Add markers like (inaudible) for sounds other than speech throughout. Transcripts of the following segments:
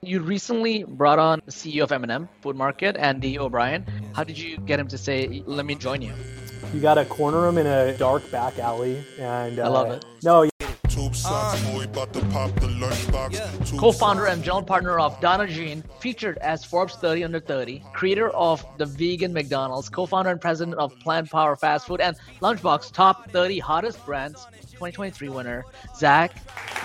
You recently brought on the CEO of M&M Food Market, Andy O'Brien. How did you get him to say, "Let me join you"? You got to corner him in a dark back alley, and uh, I love it. No, Co-founder and general partner of Donna Jean, featured as Forbes 30 under 30, creator of the vegan McDonald's, co-founder and president of Plant Power Fast Food, and Lunchbox Top 30 Hottest Brands 2023 winner, Zach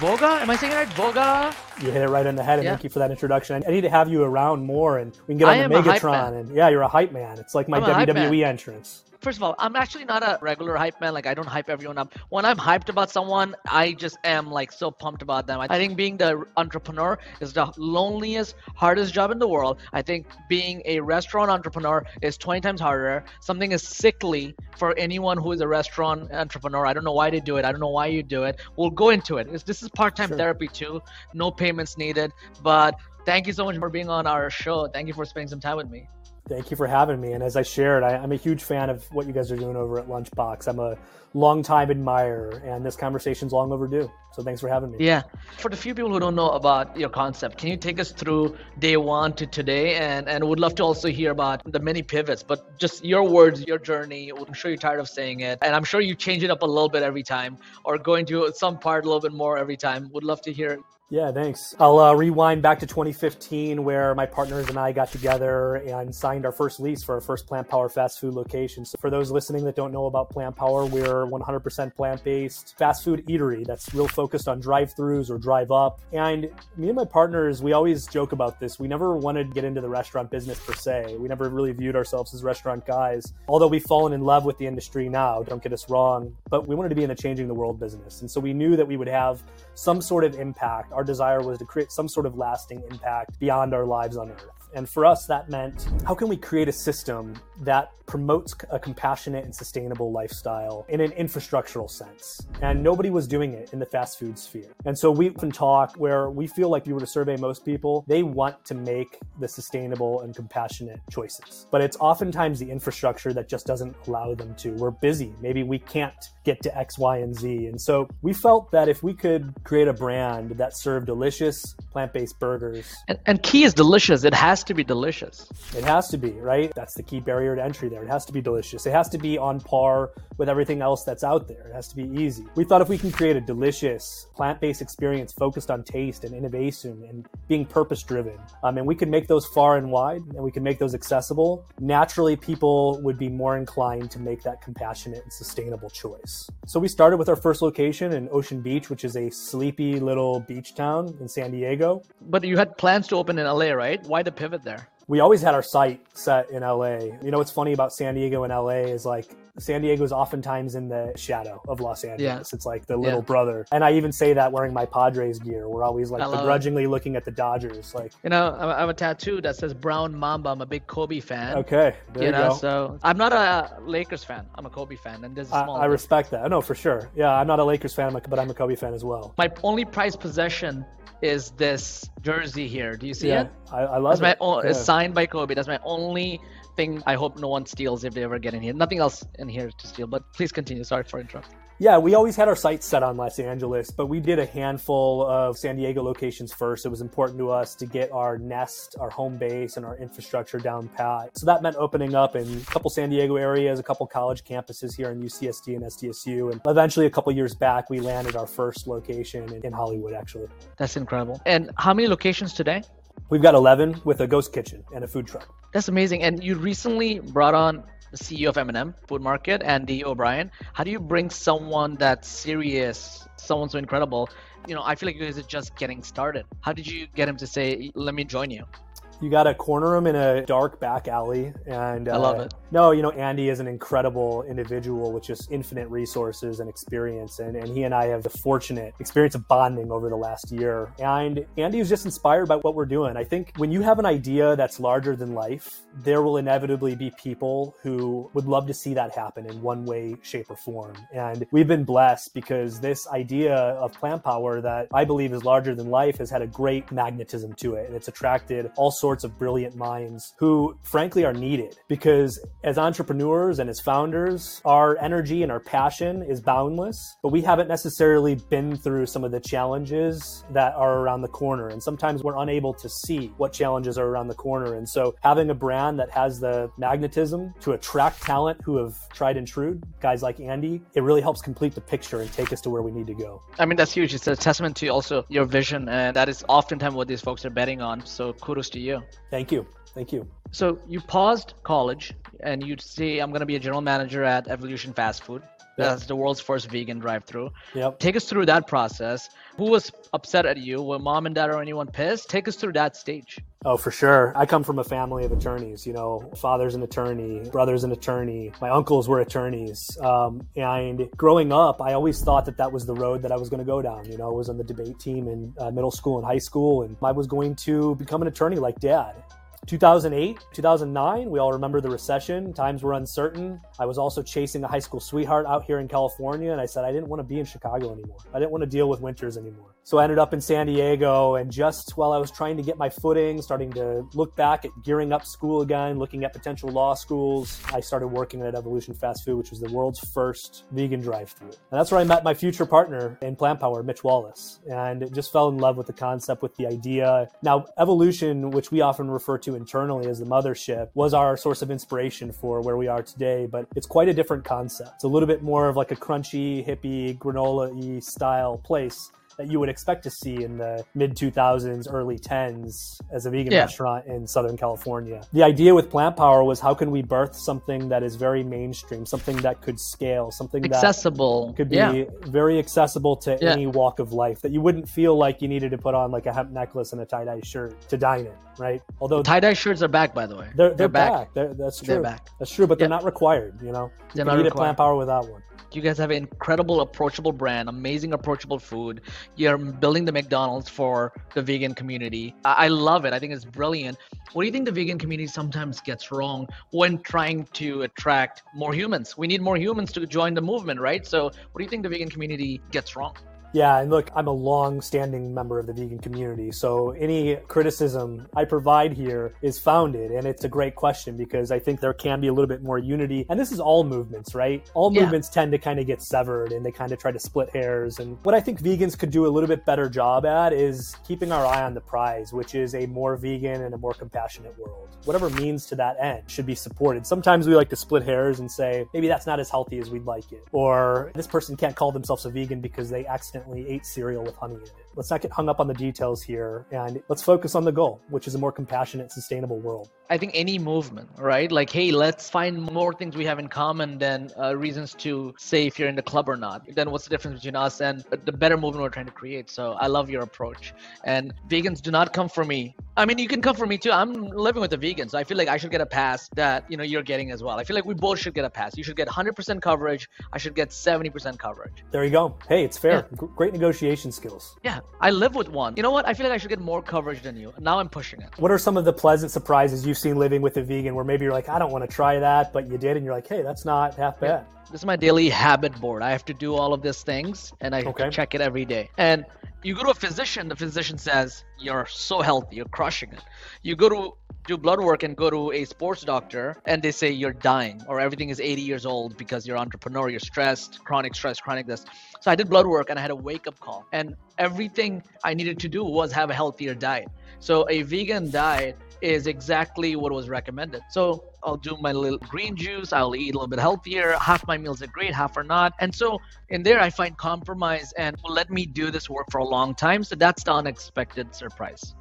Vouga. Am I saying it right? Vouga. you hit it right on the head, and Yeah. thank you for that introduction. I need to have you around more, and we can get on am the a hype man. Megatron. And yeah, you're a hype man. It's like my I'm WWE entrance. First of all, I'm actually not a regular hype man. Like I don't hype everyone up. When I'm hyped about someone, I just am like so pumped about them. I think being the entrepreneur is the loneliest, hardest job in the world. I think being a restaurant entrepreneur is 20 times harder. Something is sickly for anyone who is a restaurant entrepreneur. I don't know why they do it. I don't know why you do it. We'll go into it. It's- This is part-time Sure. therapy too. No payments needed. But thank you so much for being on our show. Thank you for spending some time with me. Thank you for having me. And as I shared, I, I'm a huge fan of what you guys are doing over at Lunchbox. I'm a longtime admirer, and this conversation's long overdue. So thanks for having me. Yeah. For the few people who don't know about your concept, can you take us through day one to today? And and would love to also hear about the many pivots, but just your words, your journey. I'm sure you're tired of saying it, and I'm sure you change it up a little bit every time, or going to some part a little bit more every time. Would love to hear. Yeah, thanks. I'll uh, rewind back to 2015, where my partners and I got together and signed our first lease for our first Plant Power fast food location. So, for those listening that don't know about Plant Power, we're 100% plant based fast food eatery that's real focused on drive throughs or drive up. And me and my partners, we always joke about this. We never wanted to get into the restaurant business per se. We never really viewed ourselves as restaurant guys, although we've fallen in love with the industry now, don't get us wrong. But we wanted to be in the changing the world business. And so we knew that we would have some sort of impact. Our desire was to create some sort of lasting impact beyond our lives on earth. And for us, that meant how can we create a system that promotes a compassionate and sustainable lifestyle in an infrastructural sense? And nobody was doing it in the fast food sphere. And so we often talk where we feel like if you were to survey most people, they want to make the sustainable and compassionate choices. But it's oftentimes the infrastructure that just doesn't allow them to. We're busy. Maybe we can't get to X, Y, and Z. And so we felt that if we could create a brand that served delicious plant based burgers, And, and key is delicious. It has to be delicious. it has to be, right? That's the key barrier to entry there. It has to be delicious. It has to be on par with everything else that's out there. It has to be easy. We thought if we can create a delicious plant based experience focused on taste and innovation and being purpose driven, um, and we could make those far and wide and we can make those accessible, naturally people would be more inclined to make that compassionate and sustainable choice. So we started with our first location in Ocean Beach, which is a sleepy little beach town in San Diego. But you had plans to open in LA, right? Why the pivot there? we always had our site set in LA. You know what's funny about San Diego and LA is like San Diego is oftentimes in the shadow of Los Angeles. Yeah. It's like the little Yeah. brother. And I even say that wearing my Padres gear. We're always like I love it. begrudgingly looking at the Dodgers. Like, You know, I I have a tattoo that says Brown Mamba. I'm a big Kobe fan. okay, there you you, know, go. so I'm not a Lakers fan. I'm a Kobe fan, and this is I, small. I respect that. No, for sure. Yeah, I'm not a Lakers fan, but I'm a Kobe fan as well. My only prized possession is this jersey here. Do you see yeah, it? I, I love That's my it. own. Yeah. It's signed by Kobe. That's my only thing. I hope no one steals if they ever get in here. Nothing else in here to steal. But please continue. Sorry for interrupting. Yeah, we always had our sights set on Los Angeles, but we did a handful of San Diego locations first. It was important to us to get our nest, our home base, and our infrastructure down pat. So that meant opening up in a couple San Diego areas, a couple college campuses here in UCSD and SDSU. And eventually, a couple years back, we landed our first location in, in Hollywood, actually. That's incredible. And how many locations today? We've got 11 with a ghost kitchen and a food truck. That's amazing. And you recently brought on the CEO of M&M Food Market, Andy O'Brien. How do you bring someone that's serious, someone so incredible? You know, I feel like you guys are just getting started. How did you get him to say, "Let me join you"? You got to corner him in a dark back alley. And I love uh, it. No, you know, Andy is an incredible individual with just infinite resources and experience. And, and he and I have the fortunate experience of bonding over the last year. And Andy is just inspired by what we're doing. I think when you have an idea that's larger than life, there will inevitably be people who would love to see that happen in one way, shape, or form. And we've been blessed because this idea of plant power that I believe is larger than life has had a great magnetism to it. And it's attracted all sorts of brilliant minds who, frankly, are needed because as entrepreneurs and as founders, our energy and our passion is boundless, but we haven't necessarily been through some of the challenges that are around the corner. And sometimes we're unable to see what challenges are around the corner. And so having a brand that has the magnetism to attract talent who have tried and true, guys like Andy, it really helps complete the picture and take us to where we need to go. I mean, that's huge. It's a testament to also your vision, and that is oftentimes what these folks are betting on. So kudos to you. Thank you. Thank you. So you paused college and you'd say, I'm going to be a general manager at Evolution Fast Food. Yep. That's the world's first vegan drive-through. Yep. Take us through that process. Who was upset at you? Were mom and dad or anyone pissed? Take us through that stage. Oh, for sure. I come from a family of attorneys. You know, father's an attorney, brother's an attorney, my uncles were attorneys. Um, and growing up, I always thought that that was the road that I was going to go down. You know, I was on the debate team in uh, middle school and high school, and I was going to become an attorney like dad. 2008, 2009, we all remember the recession. Times were uncertain. I was also chasing a high school sweetheart out here in California, and I said I didn't want to be in Chicago anymore. I didn't want to deal with winters anymore. So I ended up in San Diego, and just while I was trying to get my footing, starting to look back at gearing up school again, looking at potential law schools, I started working at Evolution Fast Food, which was the world's first vegan drive-through. And that's where I met my future partner in Plant Power, Mitch Wallace, and just fell in love with the concept, with the idea. Now, Evolution, which we often refer to internally as the mothership, was our source of inspiration for where we are today, but it's quite a different concept. It's a little bit more of like a crunchy, hippie, granola-y style place that you would expect to see in the mid 2000s, early 10s as a vegan Yeah. restaurant in Southern California. The idea with Plant Power was how can we birth something that is very mainstream, something that could scale, something that Accessible. could be yeah. very accessible to Yeah. any walk of life that you wouldn't feel like you needed to put on like a hemp necklace and a tie-dye shirt to dine in, right? Although Tie-dye shirts are back, by the way. they're, they're, back. They're, that's true. They're back. That's true, but they're Yeah. not required, you know? They're you not can eat required. at Plant Power without one. You guys have an incredible, approachable brand, amazing, approachable food. You're building the McDonald's for the vegan community. I, I love it. I think it's brilliant. What do you think the vegan community sometimes gets wrong when trying to attract more humans? We need more humans to join the movement, right? So, what do you think the vegan community gets wrong? Yeah, and look, I'm a long-standing member of the vegan community, so any criticism I provide here is founded, and it's a great question because I think there can be a little bit more unity. And this is all movements, right? All Yeah. movements tend to kind of get severed, and they kind of try to split hairs. And what I think vegans could do a little bit better job at is keeping our eye on the prize, which is a more vegan and a more compassionate world. Whatever means to that end should be supported. Sometimes we like to split hairs and say maybe that's not as healthy as we'd like it, or this person can't call themselves a vegan because they accidentally ate cereal with honey in it. Let's not get hung up on the details here and let's focus on the goal, which is a more compassionate, sustainable world. I think any movement, right? Like, hey, let's find more things we have in common than uh, reasons to say if you're in the club or not. Then what's the difference between us and the better movement we're trying to create? So I love your approach. And vegans do not come for me. I mean, you can come for me too. I'm living with a vegan, so I feel like I should get a pass that you know you're getting as well. I feel like we both should get a pass. You should get 100% coverage. I should get 70% coverage. There you go. Hey, it's fair. G- Great negotiation skills. Yeah, I live with one. You know what? I feel like I should get more coverage than you. Now I'm pushing it. What are some of the pleasant surprises you've seen living with a vegan where maybe you're like, I don't want to try that, but you did, and you're like, hey, that's not half bad? This is my daily habit board. I have to do all of these things and I Okay. check it every day. And you go to a physician, the physician says, You're so healthy, you're crushing it. You go to do blood work and go to a sports doctor and they say you're dying or everything is 80 years old because you're entrepreneur, you're stressed, chronic stress, chronic this. So I did blood work and I had a wake up call. And everything I needed to do was have a healthier diet. So a vegan diet is exactly what was recommended. So I'll do my little green juice, I'll eat a little bit healthier. Half my meals are great, half are not. And so in there I find compromise and will let me do this work for a long time. So that's the unexpected surprise.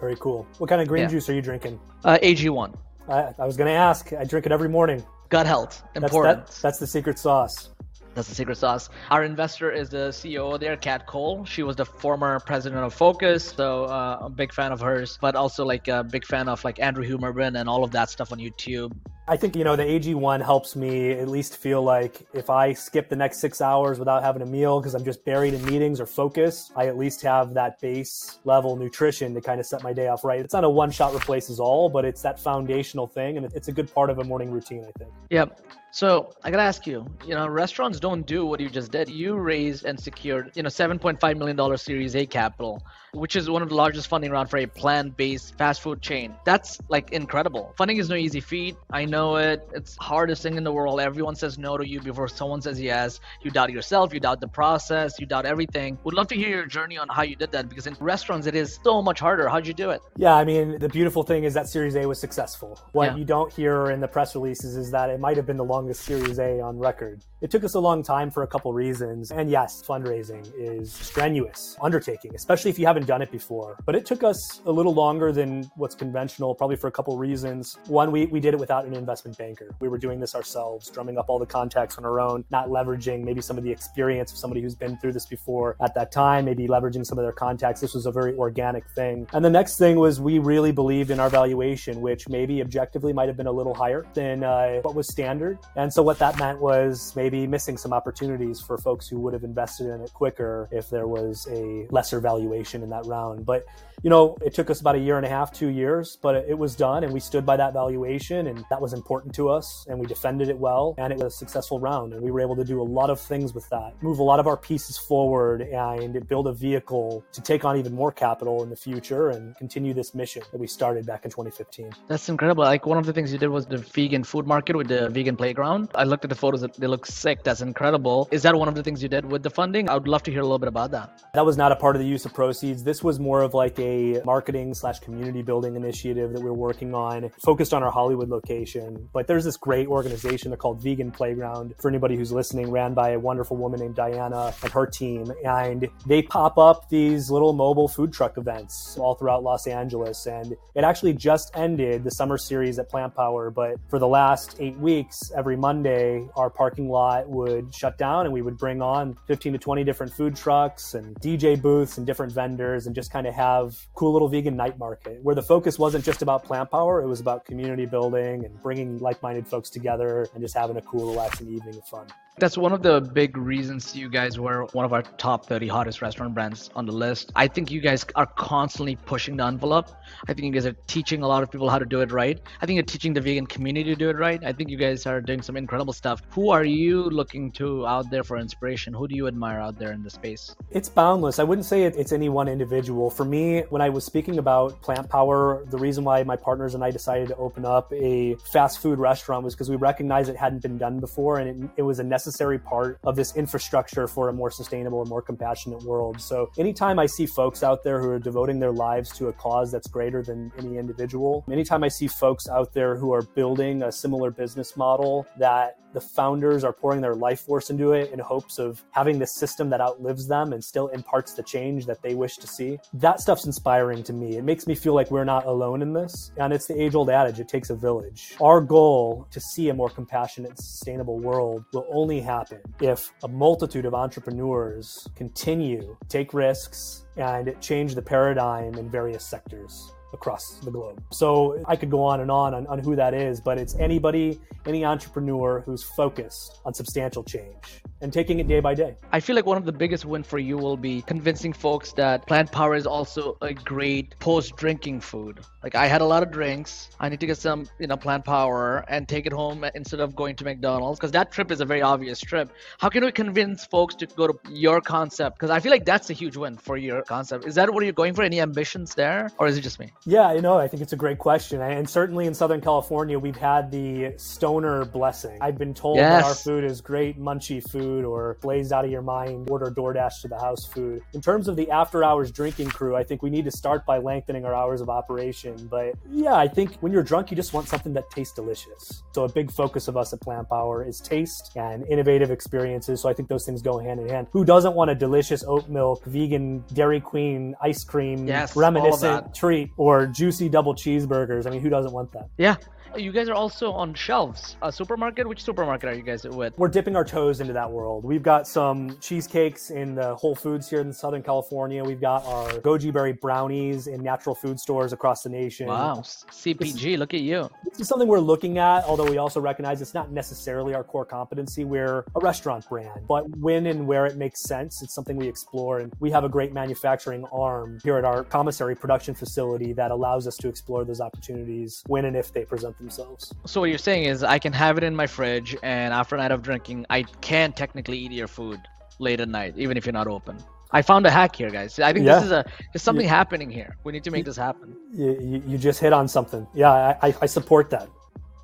Very cool. What kind of green Yeah. juice are you drinking? Uh, AG1, I, I was going to ask. I drink it every morning. gut health, That's, important. that, that's the secret sauce. That's the secret sauce. Our investor is the CEO there, Kat Cole. She was the former president of Focus, so uh, a big fan of hers. But also like a big fan of like Andrew Huberman and all of that stuff on YouTube. I think, you know, the AG1 helps me at least feel like if I skip the next six hours without having a meal because I'm just buried in meetings or focused, I at least have that base level nutrition to kind of set my day off right. It's not a one shot replaces all, but it's that foundational thing. And it's a good part of a morning routine, I think. Yep. So I gotta ask you, you know, restaurants don't do what you just did. You raised and secured, you know, seven point five million dollar Series A capital, which is one of the largest funding round for a plant-based fast food chain. That's like incredible. Funding is no easy feat. I know it. It's hardest thing in the world. Everyone says no to you before someone says yes. You doubt yourself. You doubt the process. You doubt everything. Would love to hear your journey on how you did that because in restaurants it is so much harder. How'd you do it? Yeah, I mean, the beautiful thing is that Series A was successful. What yeah. you don't hear in the press releases is that it might have been the longest Series A on record. It took us a long time for a couple reasons. And yes, fundraising is strenuous undertaking, especially if you haven't done it before. But it took us a little longer than what's conventional, probably for a couple reasons. One, we, we did it without an investment banker. We were doing this ourselves, drumming up all the contacts on our own, not leveraging maybe some of the experience of somebody who's been through this before at that time, maybe leveraging some of their contacts. This was a very organic thing. And the next thing was we really believed in our valuation, which maybe objectively might have been a little higher than uh, what was standard. And so what that meant was maybe missing some opportunities for folks who would have invested in it quicker if there was a lesser valuation in that round. But you know, it took us about a year and a half, two years, but it was done and we stood by that valuation and that was important to us and we defended it well and it was a successful round and we were able to do a lot of things with that, move a lot of our pieces forward and build a vehicle to take on even more capital in the future and continue this mission that we started back in 2015. That's incredible. Like one of the things you did was the vegan food market with the vegan playground. I looked at the photos, they look sick. That's incredible. Is that one of the things you did with the funding? I would love to hear a little bit about that. That was not a part of the use of proceeds. This was more of like a marketing slash community building initiative that we're working on focused on our Hollywood location. But there's this great organization they're called Vegan Playground for anybody who's listening, ran by a wonderful woman named Diana and her team. And they pop up these little mobile food truck events all throughout Los Angeles. And it actually just ended the summer series at Plant Power. But for the last eight weeks, every Monday, our parking lot would shut down and we would bring on 15 to 20 different food trucks and DJ booths and different vendors and just kind of have cool little vegan night market where the focus wasn't just about plant power, it was about community building and bringing like minded folks together and just having a cool, relaxing evening of fun. That's one of the big reasons you guys were one of our top 30 hottest restaurant brands on the list. I think you guys are constantly pushing the envelope. I think you guys are teaching a lot of people how to do it right. I think you're teaching the vegan community to do it right. I think you guys are doing some incredible stuff. Who are you looking to out there for inspiration? Who do you admire out there in the space? It's boundless. I wouldn't say it's any one individual. For me, when I was speaking about plant power, the reason why my partners and I decided to open up a fast food restaurant was because we recognized it hadn't been done before and it, it was a necessary part of this infrastructure for a more sustainable and more compassionate world. So anytime I see folks out there who are devoting their lives to a cause that's greater than any individual, anytime I see folks out there who are building a similar business model that the founders are pouring their life force into it in hopes of having this system that outlives them and still imparts the change that they wish to see. That stuff's inspiring to me. It makes me feel like we're not alone in this. And it's the age old adage it takes a village. Our goal to see a more compassionate, sustainable world will only happen if a multitude of entrepreneurs continue take risks and change the paradigm in various sectors across the globe. So I could go on and on, on on who that is, but it's anybody, any entrepreneur who's focused on substantial change and taking it day by day. I feel like one of the biggest win for you will be convincing folks that plant power is also a great post drinking food. Like I had a lot of drinks. I need to get some, you know, plant power and take it home instead of going to McDonald's because that trip is a very obvious trip. How can we convince folks to go to your concept? Because I feel like that's a huge win for your concept. Is that what you're going for? Any ambitions there, or is it just me? Yeah, you know, I think it's a great question. And certainly in Southern California, we've had the stoner blessing. I've been told yes. that our food is great, munchy food, or blazed out of your mind, order DoorDash to the house food. In terms of the after hours drinking crew, I think we need to start by lengthening our hours of operation. But yeah, I think when you're drunk, you just want something that tastes delicious. So a big focus of us at Plant Power is taste and innovative experiences. So I think those things go hand in hand. Who doesn't want a delicious oat milk, vegan Dairy Queen ice cream, yes, reminiscent treat, or juicy double cheeseburgers. I mean, who doesn't want that? Yeah. You guys are also on shelves. A supermarket? Which supermarket are you guys with? We're dipping our toes into that world. We've got some cheesecakes in the Whole Foods here in Southern California. We've got our goji berry brownies in natural food stores across the nation. Wow, CPG, look at you. This is something we're looking at, although we also recognize it's not necessarily our core competency. We're a restaurant brand, but when and where it makes sense, it's something we explore. And we have a great manufacturing arm here at our commissary production facility that allows us to explore those opportunities when and if they present themselves. So what you're saying is I can have it in my fridge and after a night of drinking, I can technically eat your food late at night, even if you're not open. I found a hack here, guys. I think yeah. this is a there's something yeah. happening here. We need to make you, this happen. You, you just hit on something. Yeah, I, I support that.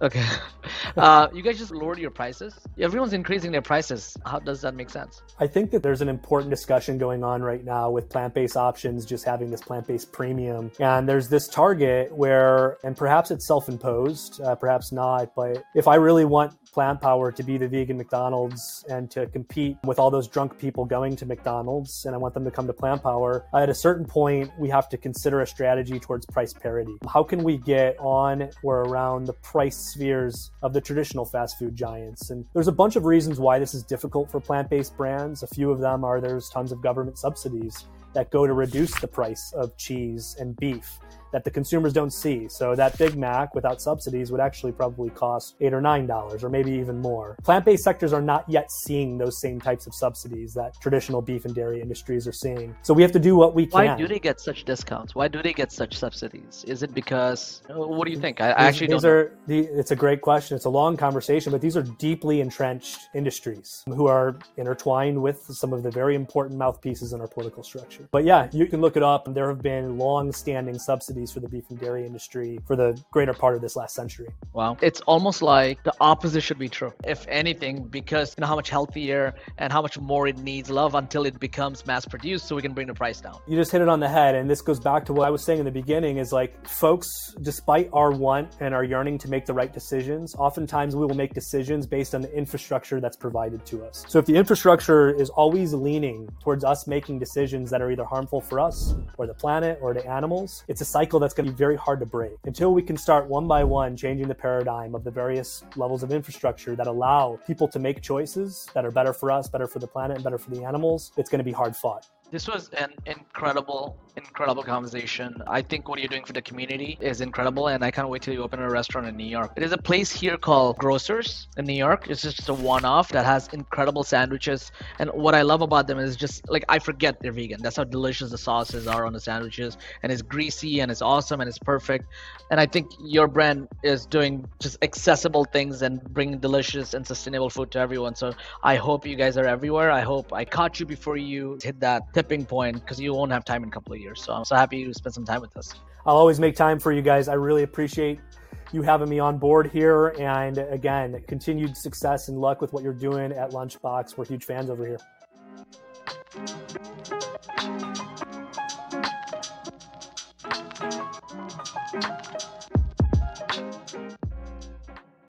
Okay. (laughs) Uh, you guys just lowered your prices. Everyone's increasing their prices. How does that make sense? I think that there's an important discussion going on right now with plant based options just having this plant based premium. And there's this target where, and perhaps it's self imposed, uh, perhaps not, but if I really want plant power to be the vegan McDonald's and to compete with all those drunk people going to McDonald's, and I want them to come to plant power, at a certain point, we have to consider a strategy towards price parity. How can we get on or around the price spheres of the traditional fast food giants? And there's a bunch of reasons why this is difficult for plant based brands. A few of them are there's tons of government subsidies that go to reduce the price of cheese and beef that the consumers don't see. So that Big Mac without subsidies would actually probably cost eight or nine dollars, or maybe even more. Plant-based sectors are not yet seeing those same types of subsidies that traditional beef and dairy industries are seeing. So we have to do what we can. Why do they get such discounts? Why do they get such subsidies? Is it because? Uh, what do you think? I, I actually these don't. Are the, it's a great question. It's a long conversation, but these are deeply entrenched industries who are intertwined with some of the very important mouthpieces in our political structure. But yeah, you can look it up. There have been long-standing subsidies subsidies for the beef and dairy industry for the greater part of this last century. Wow. It's almost like the opposite should be true, if anything, because you know how much healthier and how much more it needs love until it becomes mass produced so we can bring the price down. You just hit it on the head. And this goes back to what I was saying in the beginning is like, folks, despite our want and our yearning to make the right decisions, oftentimes we will make decisions based on the infrastructure that's provided to us. So if the infrastructure is always leaning towards us making decisions that are either harmful for us or the planet or the animals, it's a cycle cycle that's going to be very hard to break until we can start one by one changing the paradigm of the various levels of infrastructure that allow people to make choices that are better for us, better for the planet, and better for the animals. It's going to be hard fought. This was an incredible, incredible conversation. I think what you're doing for the community is incredible, and I can't wait till you open a restaurant in New York. Is a place here called Grocers in New York. It's just a one-off that has incredible sandwiches, and what I love about them is just like I forget they're vegan. That's how delicious the sauces are on the sandwiches, and it's greasy and it's awesome and it's perfect. And I think your brand is doing just accessible things and bringing delicious and sustainable food to everyone. So I hope you guys are everywhere. I hope I caught you before you hit that tipping point because you won't have time in a couple of years. So I'm so happy you spent some time with us. I'll always make time for you guys. I really appreciate you having me on board here. And again, continued success and luck with what you're doing at Lunchbox. We're huge fans over here.